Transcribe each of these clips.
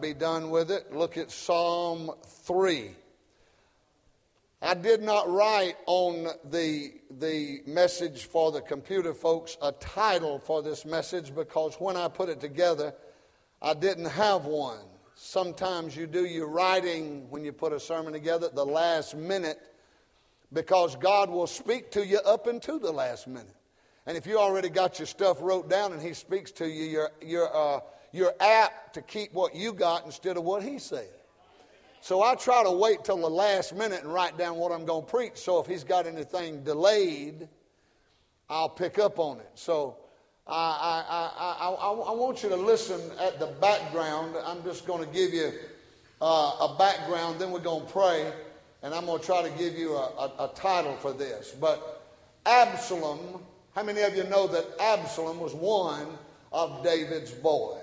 be done with it, look at Psalm 3. I did not write on the, the message for the computer folks a title for this message because when I put it together, I didn't have one. Sometimes you do your writing when you put a sermon together at the last minute because God will speak to you up into the last minute. And if you already got your stuff wrote down and He speaks to you, you're, you're, uh, you're apt to keep what you got instead of what He said. So I try to wait till the last minute and write down what I'm going to preach. So if he's got anything delayed, I'll pick up on it. So I, I, I, I, want you to listen at the background. I'm just going to give you uh, a background, then we're going to pray, and I'm going to try to give you a, a, a title for this. But Absalom, how many of you know that Absalom was one of David's boys?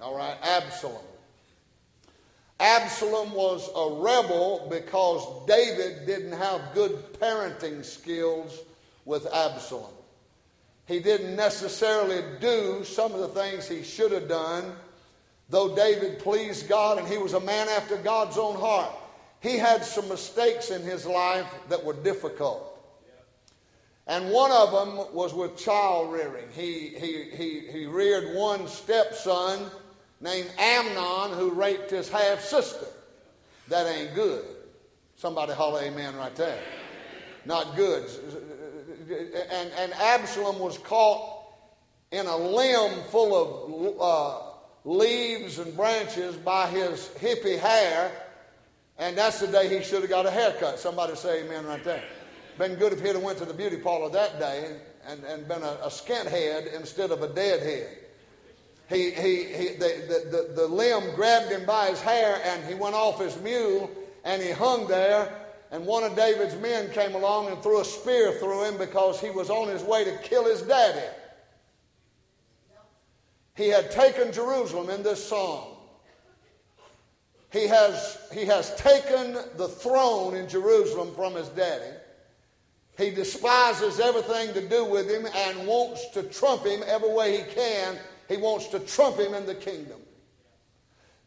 All right, Absalom. Absalom was a rebel because David didn't have good parenting skills with Absalom. He didn't necessarily do some of the things he should have done, though David pleased God and he was a man after God's own heart. He had some mistakes in his life that were difficult. And one of them was with child rearing. He, he, he, he reared one stepson named Amnon who raped his half sister. That ain't good. Somebody holler amen right there. Not good. And, and Absalom was caught in a limb full of uh, leaves and branches by his hippie hair, and that's the day he should have got a haircut. Somebody say amen right there. Been good if he'd have went to the beauty parlor that day and, and been a, a skint head instead of a dead head he, he, he, the, the, the limb grabbed him by his hair and he went off his mule and he hung there. And one of David's men came along and threw a spear through him because he was on his way to kill his daddy. He had taken Jerusalem in this song. He has, he has taken the throne in Jerusalem from his daddy. He despises everything to do with him and wants to trump him every way he can he wants to trump him in the kingdom.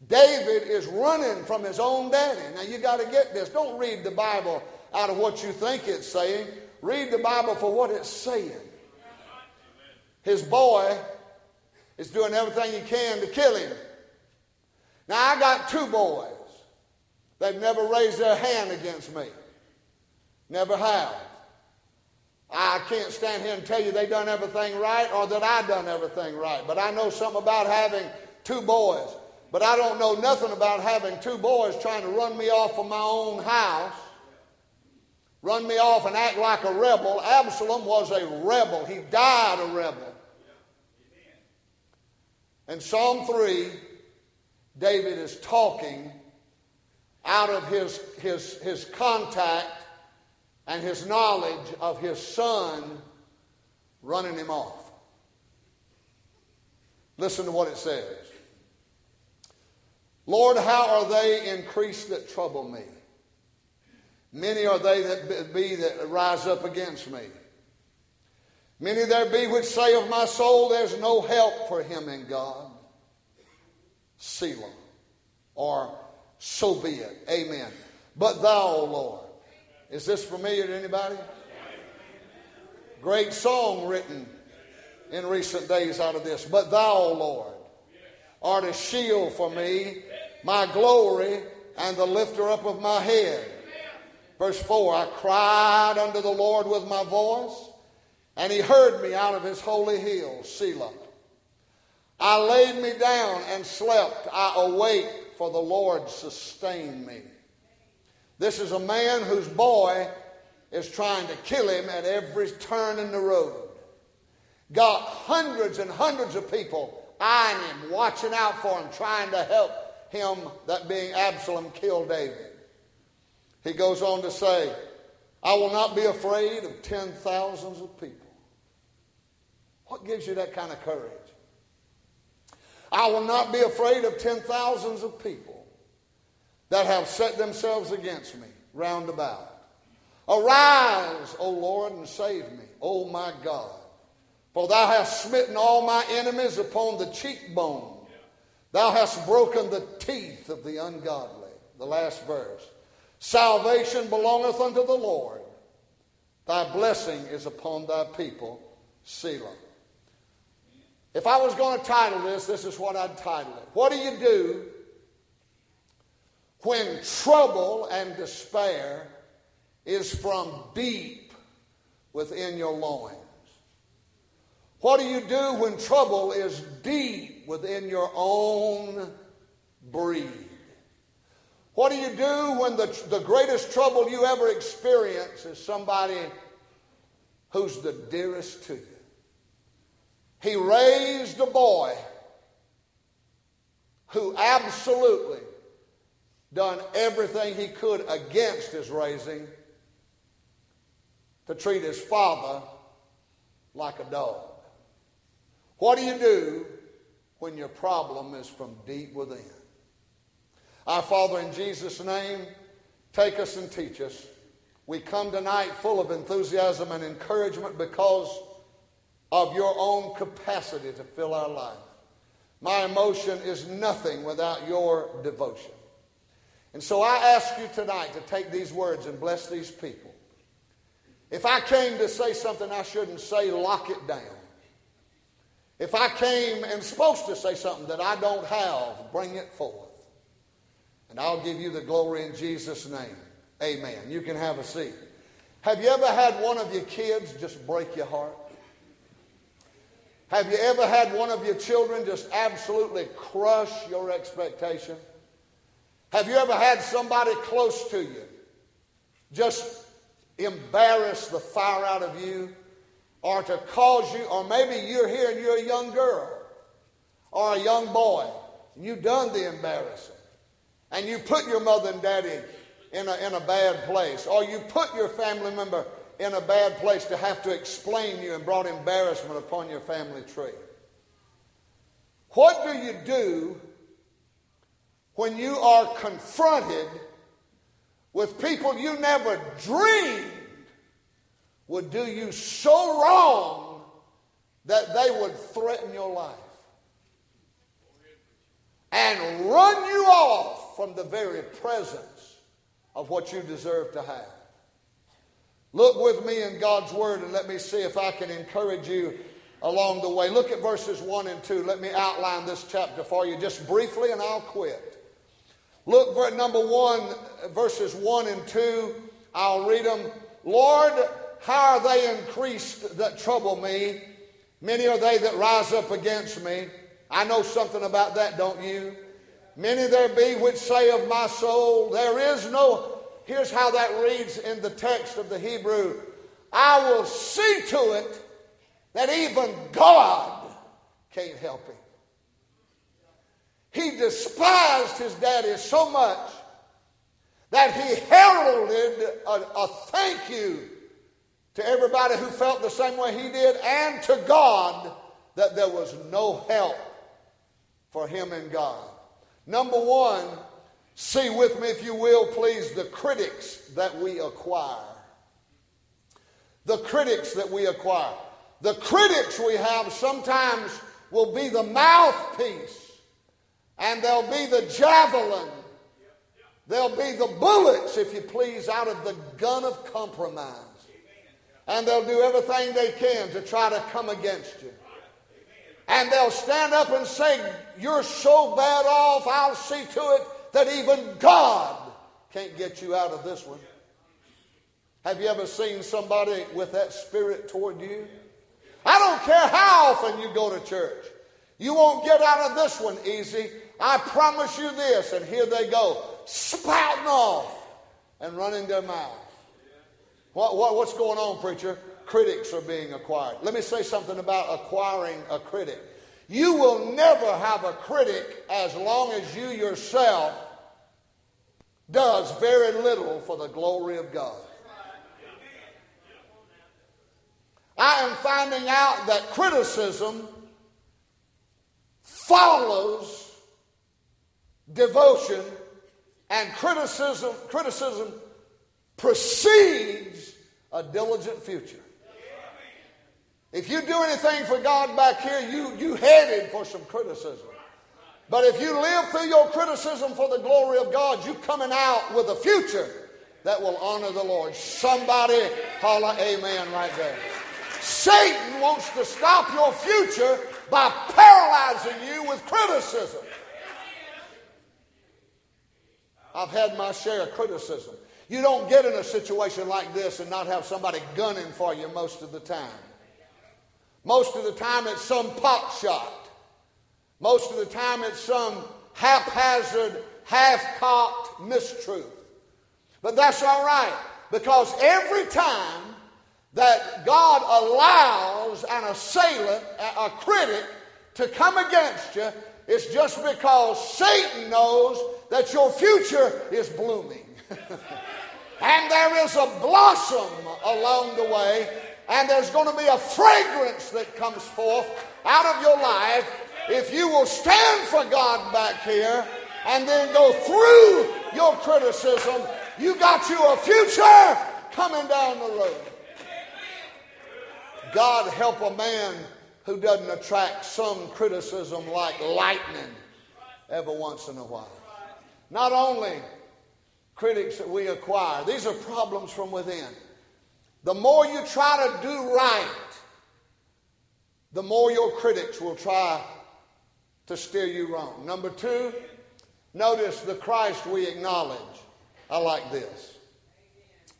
David is running from his own daddy. Now you got to get this. Don't read the Bible out of what you think it's saying. Read the Bible for what it's saying. His boy is doing everything he can to kill him. Now I got two boys. They've never raised their hand against me. Never have. I can't stand here and tell you they done everything right or that I done everything right. But I know something about having two boys. But I don't know nothing about having two boys trying to run me off of my own house, run me off and act like a rebel. Absalom was a rebel. He died a rebel. In Psalm 3, David is talking out of his, his, his contact and his knowledge of his son running him off. Listen to what it says. Lord, how are they increased that trouble me? Many are they that be that rise up against me. Many there be which say of my soul, there's no help for him in God. Selah. Or so be it. Amen. But thou, O Lord, is this familiar to anybody? Great song written in recent days out of this. But thou, Lord, art a shield for me, my glory, and the lifter up of my head. Verse 4 I cried unto the Lord with my voice, and he heard me out of his holy hill, Selah. I laid me down and slept. I awake, for the Lord sustained me. This is a man whose boy is trying to kill him at every turn in the road. Got hundreds and hundreds of people eyeing him, watching out for him, trying to help him, that being Absalom, kill David. He goes on to say, I will not be afraid of ten thousands of people. What gives you that kind of courage? I will not be afraid of ten thousands of people that have set themselves against me round about. Arise, O Lord, and save me, O my God. For thou hast smitten all my enemies upon the cheekbone. Thou hast broken the teeth of the ungodly. The last verse. Salvation belongeth unto the Lord. Thy blessing is upon thy people. Selah. If I was going to title this, this is what I'd title it. What do you do when trouble and despair is from deep within your loins? What do you do when trouble is deep within your own breed? What do you do when the, the greatest trouble you ever experience is somebody who's the dearest to you? He raised a boy who absolutely done everything he could against his raising to treat his father like a dog. What do you do when your problem is from deep within? Our Father, in Jesus' name, take us and teach us. We come tonight full of enthusiasm and encouragement because of your own capacity to fill our life. My emotion is nothing without your devotion. And so I ask you tonight to take these words and bless these people. If I came to say something I shouldn't say, lock it down. If I came and supposed to say something that I don't have, bring it forth. And I'll give you the glory in Jesus' name. Amen. You can have a seat. Have you ever had one of your kids just break your heart? Have you ever had one of your children just absolutely crush your expectation? Have you ever had somebody close to you just embarrass the fire out of you? or to cause you, or maybe you're here and you're a young girl or a young boy, and you've done the embarrassing, and you put your mother and daddy in a, in a bad place, or you put your family member in a bad place to have to explain you and brought embarrassment upon your family tree. What do you do when you are confronted with people you never dreamed would do you so wrong that they would threaten your life and run you off from the very presence of what you deserve to have. Look with me in God's Word and let me see if I can encourage you along the way. Look at verses 1 and 2. Let me outline this chapter for you just briefly and I'll quit. Look, at number 1, verses 1 and 2. I'll read them. Lord, how are they increased that trouble me? Many are they that rise up against me. I know something about that, don't you? Many there be which say of my soul, there is no. Here's how that reads in the text of the Hebrew I will see to it that even God can't help him. He despised his daddy so much that he heralded a, a thank you to everybody who felt the same way he did, and to God that there was no help for him and God. Number one, see with me, if you will, please, the critics that we acquire. The critics that we acquire. The critics we have sometimes will be the mouthpiece, and they'll be the javelin. They'll be the bullets, if you please, out of the gun of compromise and they'll do everything they can to try to come against you. And they'll stand up and say, You're so bad off, I'll see to it that even God can't get you out of this one. Have you ever seen somebody with that spirit toward you? I don't care how often you go to church. You won't get out of this one easy. I promise you this. And here they go, spouting off and running their mouth. What, what, what's going on, preacher? Critics are being acquired. Let me say something about acquiring a critic. You will never have a critic as long as you yourself does very little for the glory of God. I am finding out that criticism follows devotion and criticism criticism precedes a diligent future. If you do anything for God back here, you, you headed for some criticism. But if you live through your criticism for the glory of God, you're coming out with a future that will honor the Lord. Somebody holler amen right there. Satan wants to stop your future by paralyzing you with criticism. I've had my share of criticism. You don't get in a situation like this and not have somebody gunning for you most of the time. Most of the time, it's some pot shot. Most of the time, it's some haphazard, half cocked mistruth. But that's all right because every time that God allows an assailant, a critic, to come against you, it's just because Satan knows that your future is blooming. and there is a blossom along the way, and there's going to be a fragrance that comes forth out of your life if you will stand for God back here and then go through your criticism. You got you a future coming down the road. God help a man who doesn't attract some criticism like lightning every once in a while. Not only critics that we acquire, these are problems from within. The more you try to do right, the more your critics will try to steer you wrong. Number two, notice the Christ we acknowledge. I like this.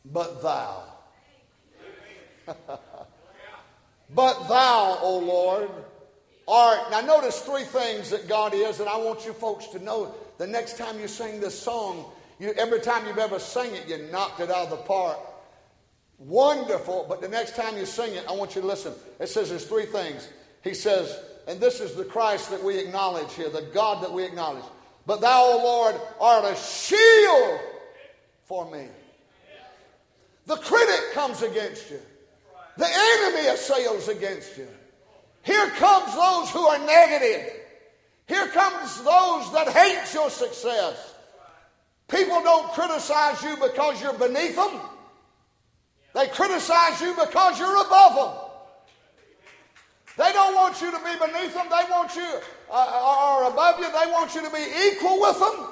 But thou. but thou, O Lord, art. Now, notice three things that God is, and I want you folks to know the next time you sing this song, you, every time you've ever sung it, you knocked it out of the park. Wonderful, but the next time you sing it, I want you to listen. It says there's three things. He says, and this is the Christ that we acknowledge here, the God that we acknowledge. But thou, O Lord, art a shield for me. The critic comes against you. The enemy assails against you. Here comes those who are negative. Here comes those that hate your success. People don't criticize you because you're beneath them. They criticize you because you're above them. They don't want you to be beneath them. They want you, uh, or above you, they want you to be equal with them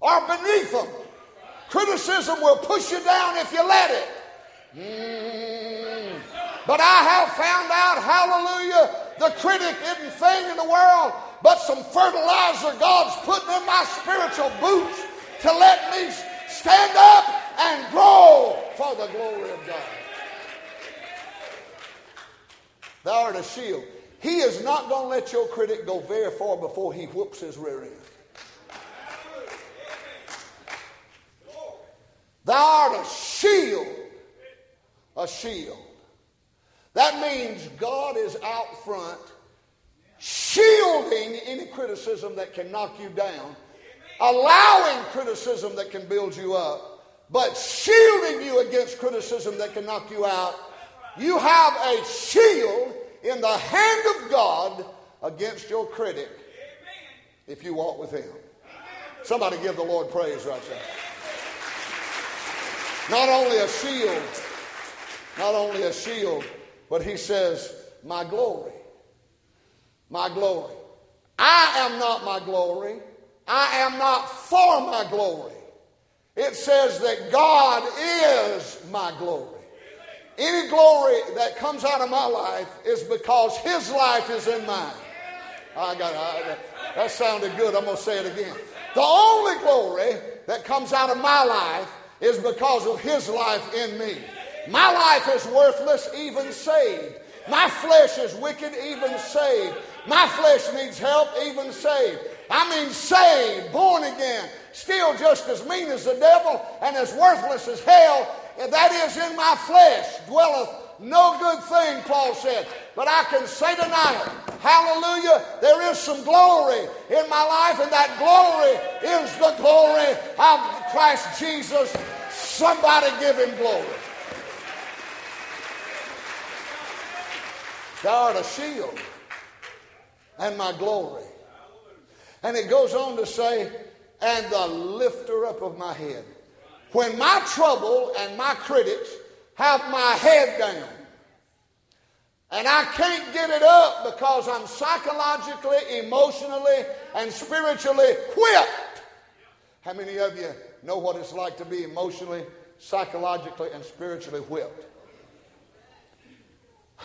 or beneath them. Criticism will push you down if you let it. Mm. But I have found out, hallelujah, the critic isn't thing in the world, but some fertilizer God's putting in my spiritual boots to let me stand up and grow for the glory of God. Thou art a shield. He is not going to let your critic go very far before he whoops his rear end. Thou art a shield. A shield. That means God is out front shielding any criticism that can knock you down, allowing criticism that can build you up, but shielding you against criticism that can knock you out. You have a shield in the hand of God against your critic if you walk with Him. Somebody give the Lord praise right there. Not only a shield, not only a shield, but He says, My glory my glory. I am not my glory. I am not for my glory. It says that God is my glory. Any glory that comes out of my life is because His life is in mine. I got I, that sounded good. I'm going to say it again. The only glory that comes out of my life is because of His life in me. My life is worthless, even saved. My flesh is wicked, even saved. My flesh needs help, even saved. I mean, saved, born again, still just as mean as the devil and as worthless as hell. That is in my flesh dwelleth no good thing, Paul said. But I can say tonight, hallelujah, there is some glory in my life, and that glory is the glory of Christ Jesus. Somebody give him glory. Thou art a shield and my glory. And it goes on to say, and the lifter up of my head. When my trouble and my critics have my head down, And I can't get it up because I'm psychologically, emotionally, and spiritually whipped. How many of you know what it's like to be emotionally, psychologically, and spiritually whipped?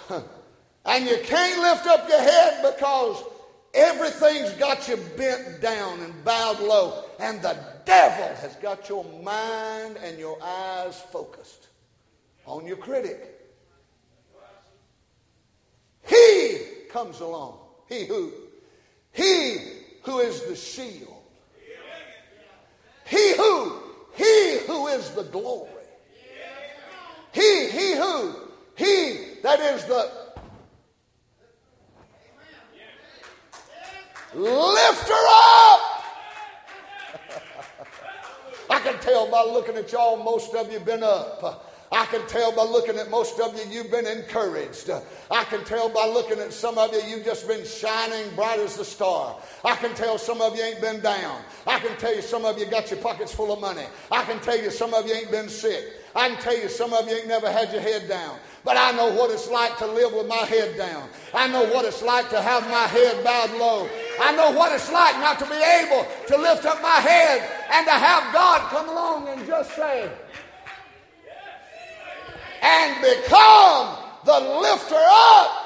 and you can't lift up your head because everything's got you bent down and bowed low, and the devil has got your mind and your eyes focused on your critic. He comes along. He who? He who is the shield. He who? He who is the glory. He, he who? He that is the lifter up. I can tell by looking at y'all, most of you been up. I can tell by looking at most of you, you've been encouraged. I can tell by looking at some of you, you've just been shining bright as the star. I can tell some of you ain't been down. I can tell you some of you got your pockets full of money. I can tell you some of you ain't been sick. I can tell you some of you ain't never had your head down. But I know what it's like to live with my head down. I know what it's like to have my head bowed low. I know what it's like not to be able to lift up my head and to have God come along and just say, and become the lifter up.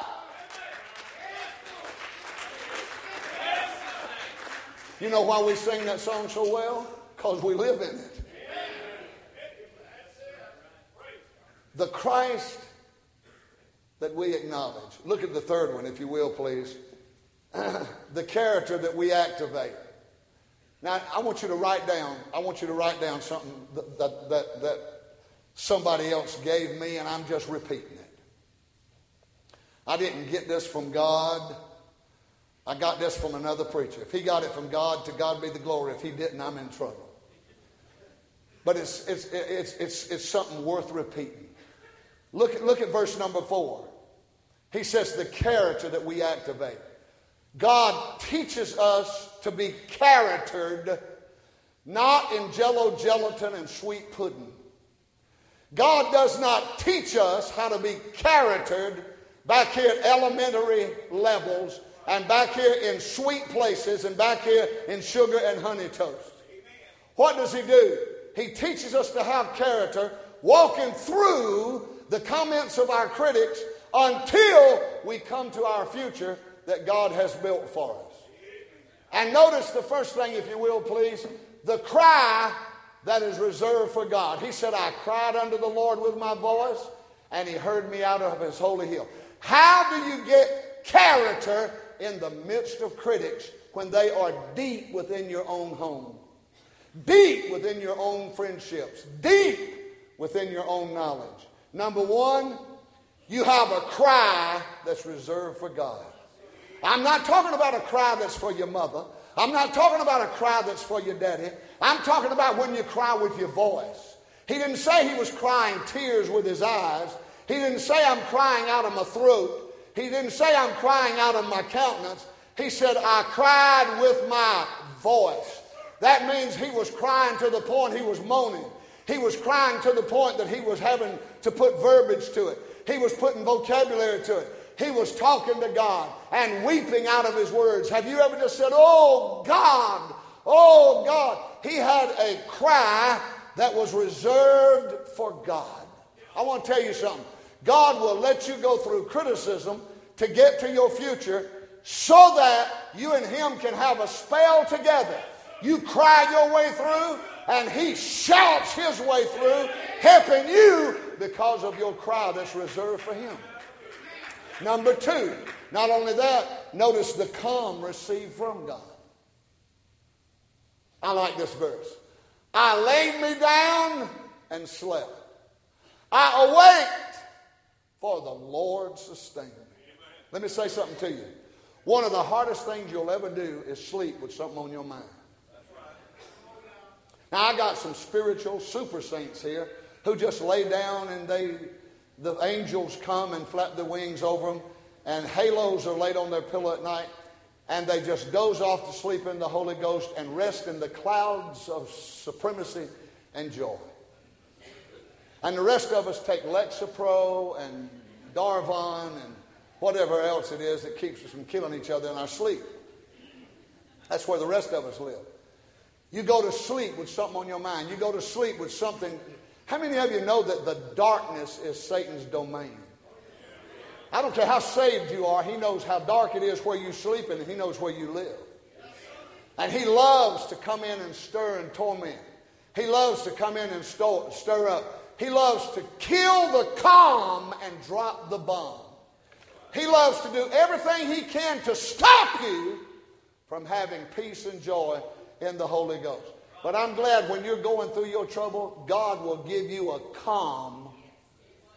You know why we sing that song so well? Because we live in it. The Christ that we acknowledge. Look at the third one, if you will, please. the character that we activate. Now, I want you to write down, I want you to write down something that, that, that, that somebody else gave me, and I'm just repeating it. I didn't get this from God. I got this from another preacher. If he got it from God, to God be the glory. If he didn't, I'm in trouble. But it's, it's, it's, it's, it's something worth repeating. Look at, look at verse number four. He says the character that we activate. God teaches us to be charactered, not in jello gelatin and sweet pudding. God does not teach us how to be charactered back here at elementary levels and back here in sweet places and back here in sugar and honey toast. What does He do? He teaches us to have character, walking through the comments of our critics until we come to our future that God has built for us. And notice the first thing, if you will, please the cry that is reserved for God. He said, I cried unto the Lord with my voice, and he heard me out of his holy hill. How do you get character in the midst of critics when they are deep within your own home? Deep within your own friendships, deep within your own knowledge. Number one, you have a cry that's reserved for God. I'm not talking about a cry that's for your mother. I'm not talking about a cry that's for your daddy. I'm talking about when you cry with your voice. He didn't say he was crying tears with his eyes. He didn't say I'm crying out of my throat. He didn't say I'm crying out of my countenance. He said, I cried with my voice. That means he was crying to the point he was moaning. He was crying to the point that he was having to put verbiage to it. He was putting vocabulary to it. He was talking to God and weeping out of his words. Have you ever just said, Oh God, oh God? He had a cry that was reserved for God. I want to tell you something. God will let you go through criticism to get to your future so that you and Him can have a spell together. You cry your way through, and He shouts His way through, helping you because of your cry that's reserved for Him. Number two, not only that, notice the calm received from God. I like this verse. I laid me down and slept. I awaked, for the Lord sustained me. Let me say something to you. One of the hardest things you'll ever do is sleep with something on your mind. Now, I got some spiritual super saints here who just lay down and they, the angels come and flap their wings over them, and halos are laid on their pillow at night, and they just doze off to sleep in the Holy Ghost and rest in the clouds of supremacy and joy. And the rest of us take Lexapro and Darvon and whatever else it is that keeps us from killing each other in our sleep. That's where the rest of us live. You go to sleep with something on your mind. You go to sleep with something. How many of you know that the darkness is Satan's domain? I don't care how saved you are, he knows how dark it is where you sleep and he knows where you live. And he loves to come in and stir and torment. He loves to come in and stir up. He loves to kill the calm and drop the bomb. He loves to do everything he can to stop you from having peace and joy in the Holy Ghost. But I'm glad when you're going through your trouble, God will give you a calm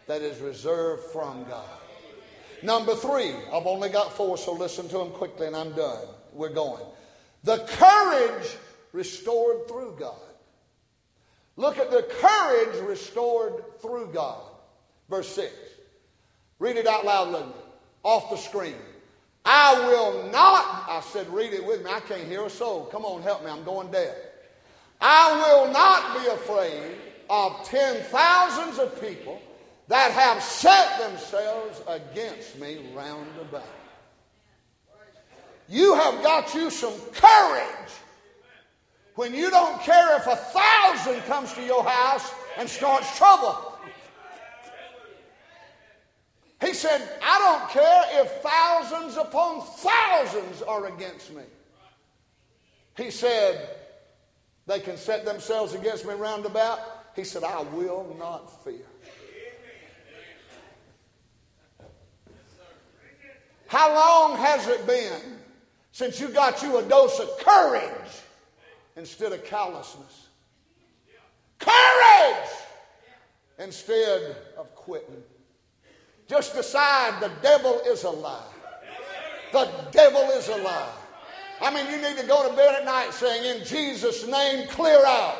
that is reserved from God. Number three, I've only got four, so listen to them quickly and I'm done. We're going. The courage restored through God. Look at the courage restored through God. Verse 6. Read it out loud, let. Off the screen. I will not, I said, read it with me. I can't hear a soul. Come on, help me. I'm going deaf. I will not be afraid of ten thousands of people that have set themselves against me round about. You have got you some courage when you don't care if a thousand comes to your house and starts trouble. He said, I don't care if thousands upon thousands are against me. He said, they can set themselves against me round about. He said, I will not fear. How long has it been since you got you a dose of courage instead of callousness? Courage instead of quitting. Just decide the devil is a lie. The devil is a lie. I mean, you need to go to bed at night saying, In Jesus' name, clear out.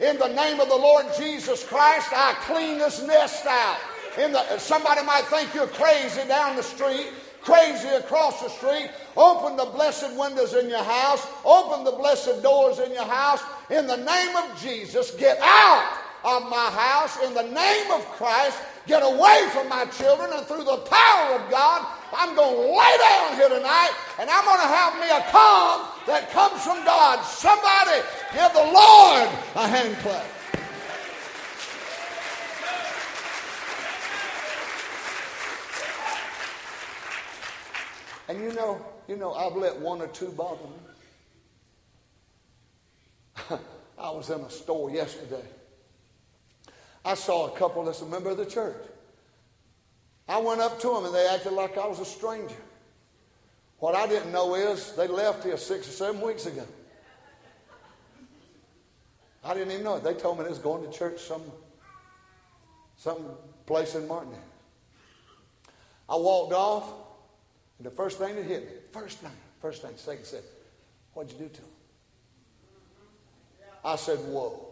In the name of the Lord Jesus Christ, I clean this nest out. In the, somebody might think you're crazy down the street crazy across the street. Open the blessed windows in your house. Open the blessed doors in your house. In the name of Jesus, get out of my house. In the name of Christ, get away from my children. And through the power of God, I'm going to lay down here tonight and I'm going to have me a calm that comes from God. Somebody give the Lord a hand clap. And you know, you know, I've let one or two bother me. I was in a store yesterday. I saw a couple that's a member of the church. I went up to them and they acted like I was a stranger. What I didn't know is they left here six or seven weeks ago. I didn't even know it. They told me they was going to church some, some place in Martinez. I walked off. And the first thing that hit me, first thing, first thing, Satan said, What'd you do to him? I said, Whoa.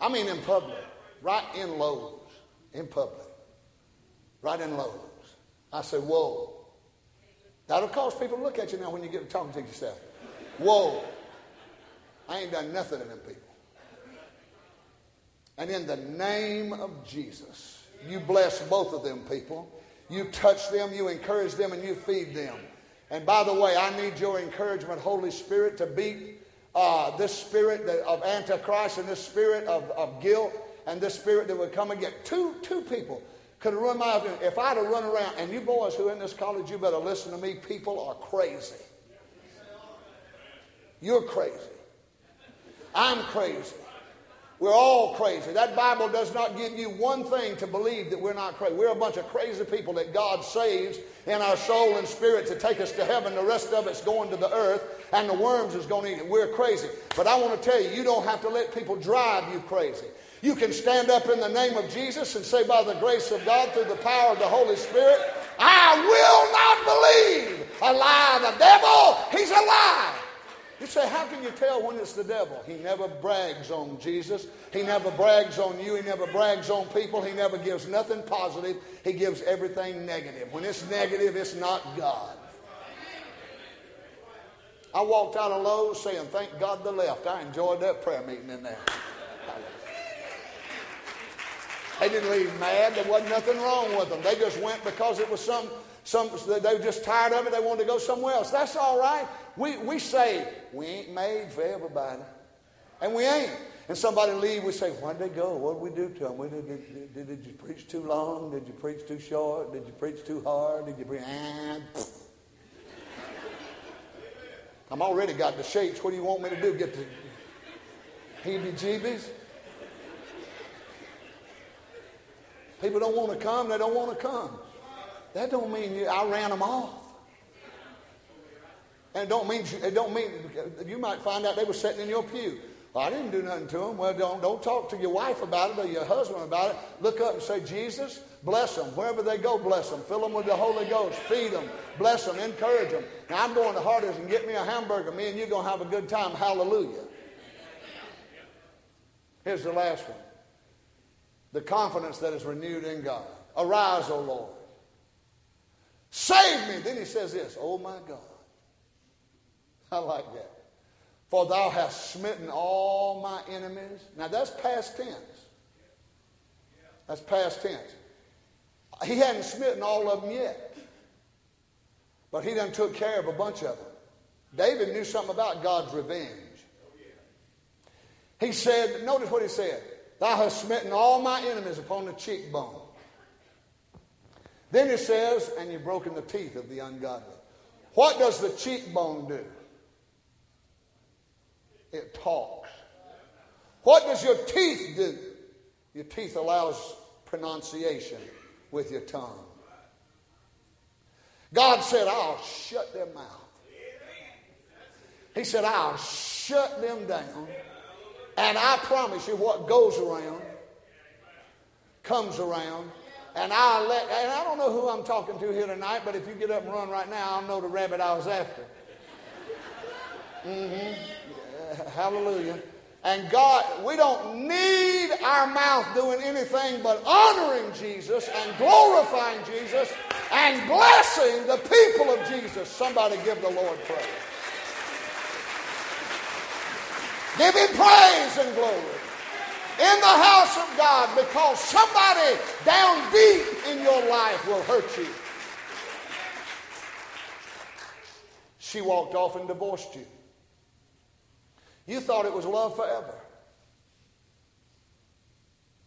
I mean, in public, right in Lowe's, in public, right in Lowe's. I said, Whoa. That'll cause people to look at you now when you get to talking to yourself. Whoa. I ain't done nothing to them people. And in the name of Jesus, you bless both of them people you touch them, you encourage them, and you feed them. And by the way, I need your encouragement, Holy Spirit, to beat uh, this spirit of Antichrist and this spirit of, of guilt and this spirit that would come and get two, two people could have run my if I'd have run around, and you boys who are in this college, you better listen to me. People are crazy. You're crazy. I'm crazy. We're all crazy. That Bible does not give you one thing to believe that we're not crazy. We're a bunch of crazy people that God saves in our soul and spirit to take us to heaven. The rest of it's going to the earth, and the worms is going to eat it. We're crazy. But I want to tell you, you don't have to let people drive you crazy. You can stand up in the name of Jesus and say, by the grace of God, through the power of the Holy Spirit, I will not believe a lie. The devil, he's a lie. You say, how can you tell when it's the devil? He never brags on Jesus. He never brags on you. He never brags on people. He never gives nothing positive. He gives everything negative. When it's negative, it's not God. I walked out of Lowe's saying, thank God the left. I enjoyed that prayer meeting in there. They didn't leave mad. There wasn't nothing wrong with them. They just went because it was some, some they were just tired of it. They wanted to go somewhere else. That's all right. We, we say, we ain't made for everybody. And we ain't. And somebody leave, we say, why'd they go? What did we do to them? Did, did, did, did, you preach too long? Did you preach too short? Did you preach too hard? Did you preach... Ah, I'm already got the shakes. What do you want me to do? Get the heebie-jeebies? People don't want to come. They don't want to come. That don't mean you, I ran them off. And it don't mean it don't mean you might find out they were sitting in your pew. Well, I didn't do nothing to them. Well, don't don't talk to your wife about it or your husband about it. Look up and say, Jesus, bless them wherever they go. Bless them. Fill them with the Holy Ghost. Feed them. Bless them. Encourage them. Now I'm going to Hardee's and get me a hamburger. Me and you are gonna have a good time. Hallelujah. Here's the last one. The confidence that is renewed in God. Arise, O Lord. Save me. Then he says this, Oh my God. I like that. For thou hast smitten all my enemies. Now that's past tense. That's past tense. He hadn't smitten all of them yet. But he done took care of a bunch of them. David knew something about God's revenge. He said, notice what he said. Thou hast smitten all my enemies upon the cheekbone. Then he says, and you've broken the teeth of the ungodly. What does the cheekbone do? It talks. What does your teeth do? Your teeth allows pronunciation with your tongue. God said, I'll shut their mouth. He said, I'll shut them down. And I promise you, what goes around comes around. And I let, and I don't know who I'm talking to here tonight, but if you get up and run right now, I'll know the rabbit I was after. Mm-hmm. hallelujah. And God, we don't need our mouth doing anything but honoring Jesus and glorifying Jesus and blessing the people of Jesus. Somebody give the Lord praise. Give him praise and glory in the house of God because somebody down deep in your life will hurt you. She walked off and divorced you. You thought it was love forever.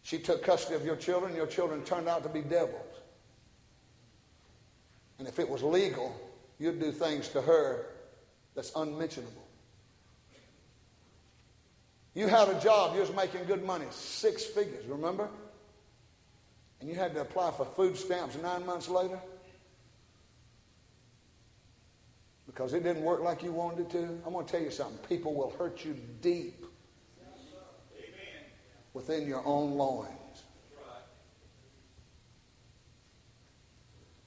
She took custody of your children. Your children turned out to be devils. And if it was legal, you'd do things to her that's unmentionable. You had a job, you was making good money, six figures, remember? And you had to apply for food stamps nine months later? Because it didn't work like you wanted it to. I'm going to tell you something. People will hurt you deep within your own loins.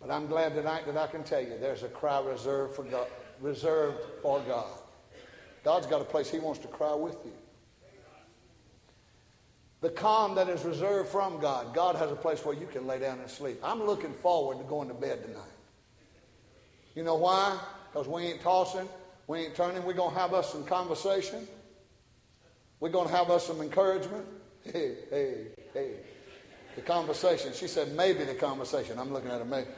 But I'm glad tonight that I can tell you there's a cry reserved for God, reserved for God. God's got a place He wants to cry with you. The calm that is reserved from God. God has a place where you can lay down and sleep. I'm looking forward to going to bed tonight. You know why? Because we ain't tossing, we ain't turning. We're going to have us some conversation. We're going to have us some encouragement. Hey, hey, hey. The conversation. She said, maybe the conversation. I'm looking at her, maybe.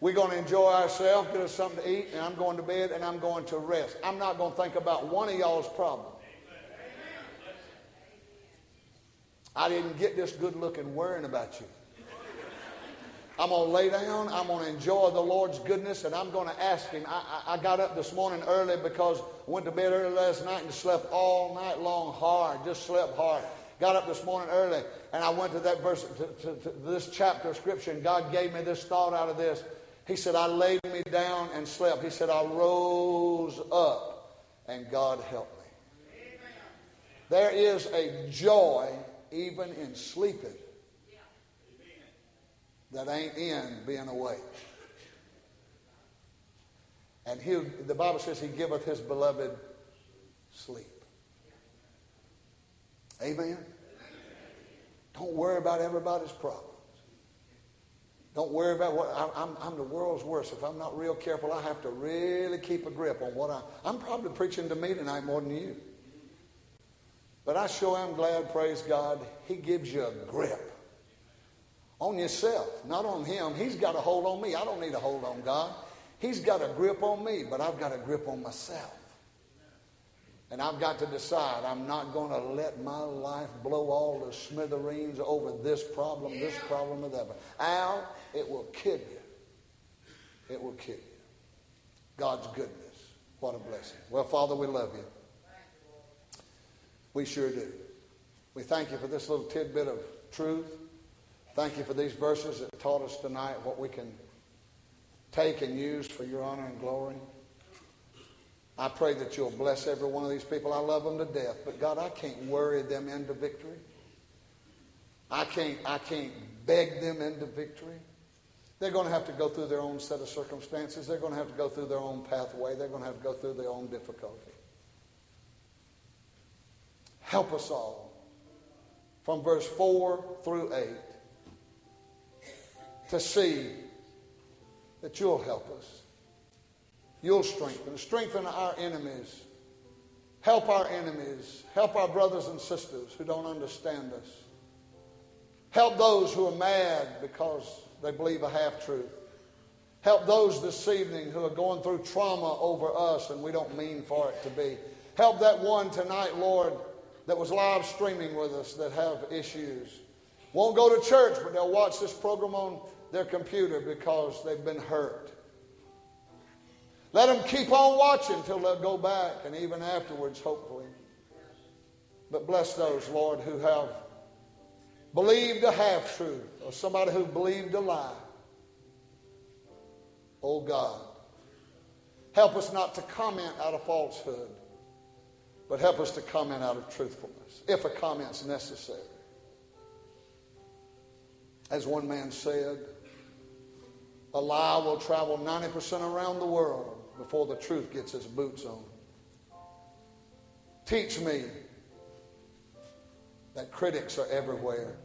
We're going to enjoy ourselves, get us something to eat, and I'm going to bed and I'm going to rest. I'm not going to think about one of y'all's problems. I didn't get this good looking worrying about you. I'm going to lay down. I'm going to enjoy the Lord's goodness, and I'm going to ask Him. I, I, I, got up this morning early because I went to bed early last night and slept all night long hard, just slept hard. Got up this morning early, and I went to that verse, to, to, to this chapter of Scripture, and God gave me this thought out of this. He said, I laid me down and slept. He said, I rose up, and God helped me. There is a joy even in sleeping, that ain't in being awake. And he, the Bible says he giveth his beloved sleep. Amen? Don't worry about everybody's problems. Don't worry about what I'm, I'm, the world's worst. If I'm not real careful, I have to really keep a grip on what I. I'm probably preaching to me tonight more than you. But I sure am glad, praise God, He gives you a grip on yourself, not on him. He's got a hold on me. I don't need a hold on God. He's got a grip on me, but I've got a grip on myself. And I've got to decide I'm not going to let my life blow all the smithereens over this problem, this problem, or that. Al, it will kill you. It will kill you. God's goodness. What a blessing. Well, Father, we love you. We sure do. We thank you for this little tidbit of truth. Thank you for these verses that taught us tonight what we can take and use for your honor and glory. I pray that you'll bless every one of these people. I love them to death, but God, I can't worry them into victory. I can't, I can't beg them into victory. They're going to have to go through their own set of circumstances. They're going to have to go through their own pathway. They're going to have to go through their own difficulty. Help us all from verse 4 through 8 to see that you'll help us. You'll strengthen. Strengthen our enemies. Help our enemies. Help our brothers and sisters who don't understand us. Help those who are mad because they believe a half truth. Help those this evening who are going through trauma over us and we don't mean for it to be. Help that one tonight, Lord, that was live streaming with us that have issues. Won't go to church, but they'll watch this program on their computer because they've been hurt. Let them keep on watching until they'll go back and even afterwards, hopefully. But bless those, Lord, who have believed a half truth or somebody who believed a lie. Oh God, help us not to comment out of falsehood, but help us to comment out of truthfulness, if a comment's necessary. As one man said, a lie will travel 90% around the world before the truth gets its boots on. Teach me that critics are everywhere.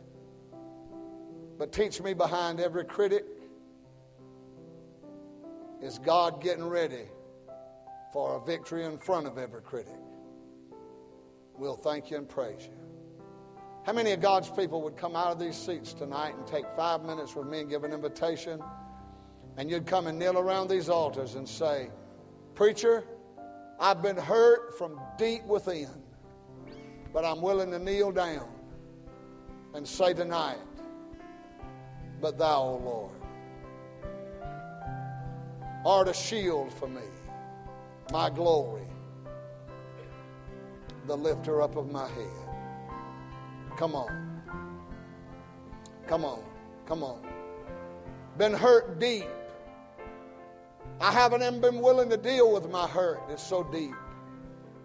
But teach me behind every critic is God getting ready for a victory in front of every critic. We'll thank you and praise you. How many of God's people would come out of these seats tonight and take five minutes with me and give an invitation? and you'd come and kneel around these altars and say, Preacher, I've been hurt from deep within, but I'm willing to kneel down and say tonight, But thou, O Lord, art a shield for me, my glory, the lifter up of my head. Come on. Come on. Come on. Been hurt deep I haven't even been willing to deal with my hurt. It's so deep.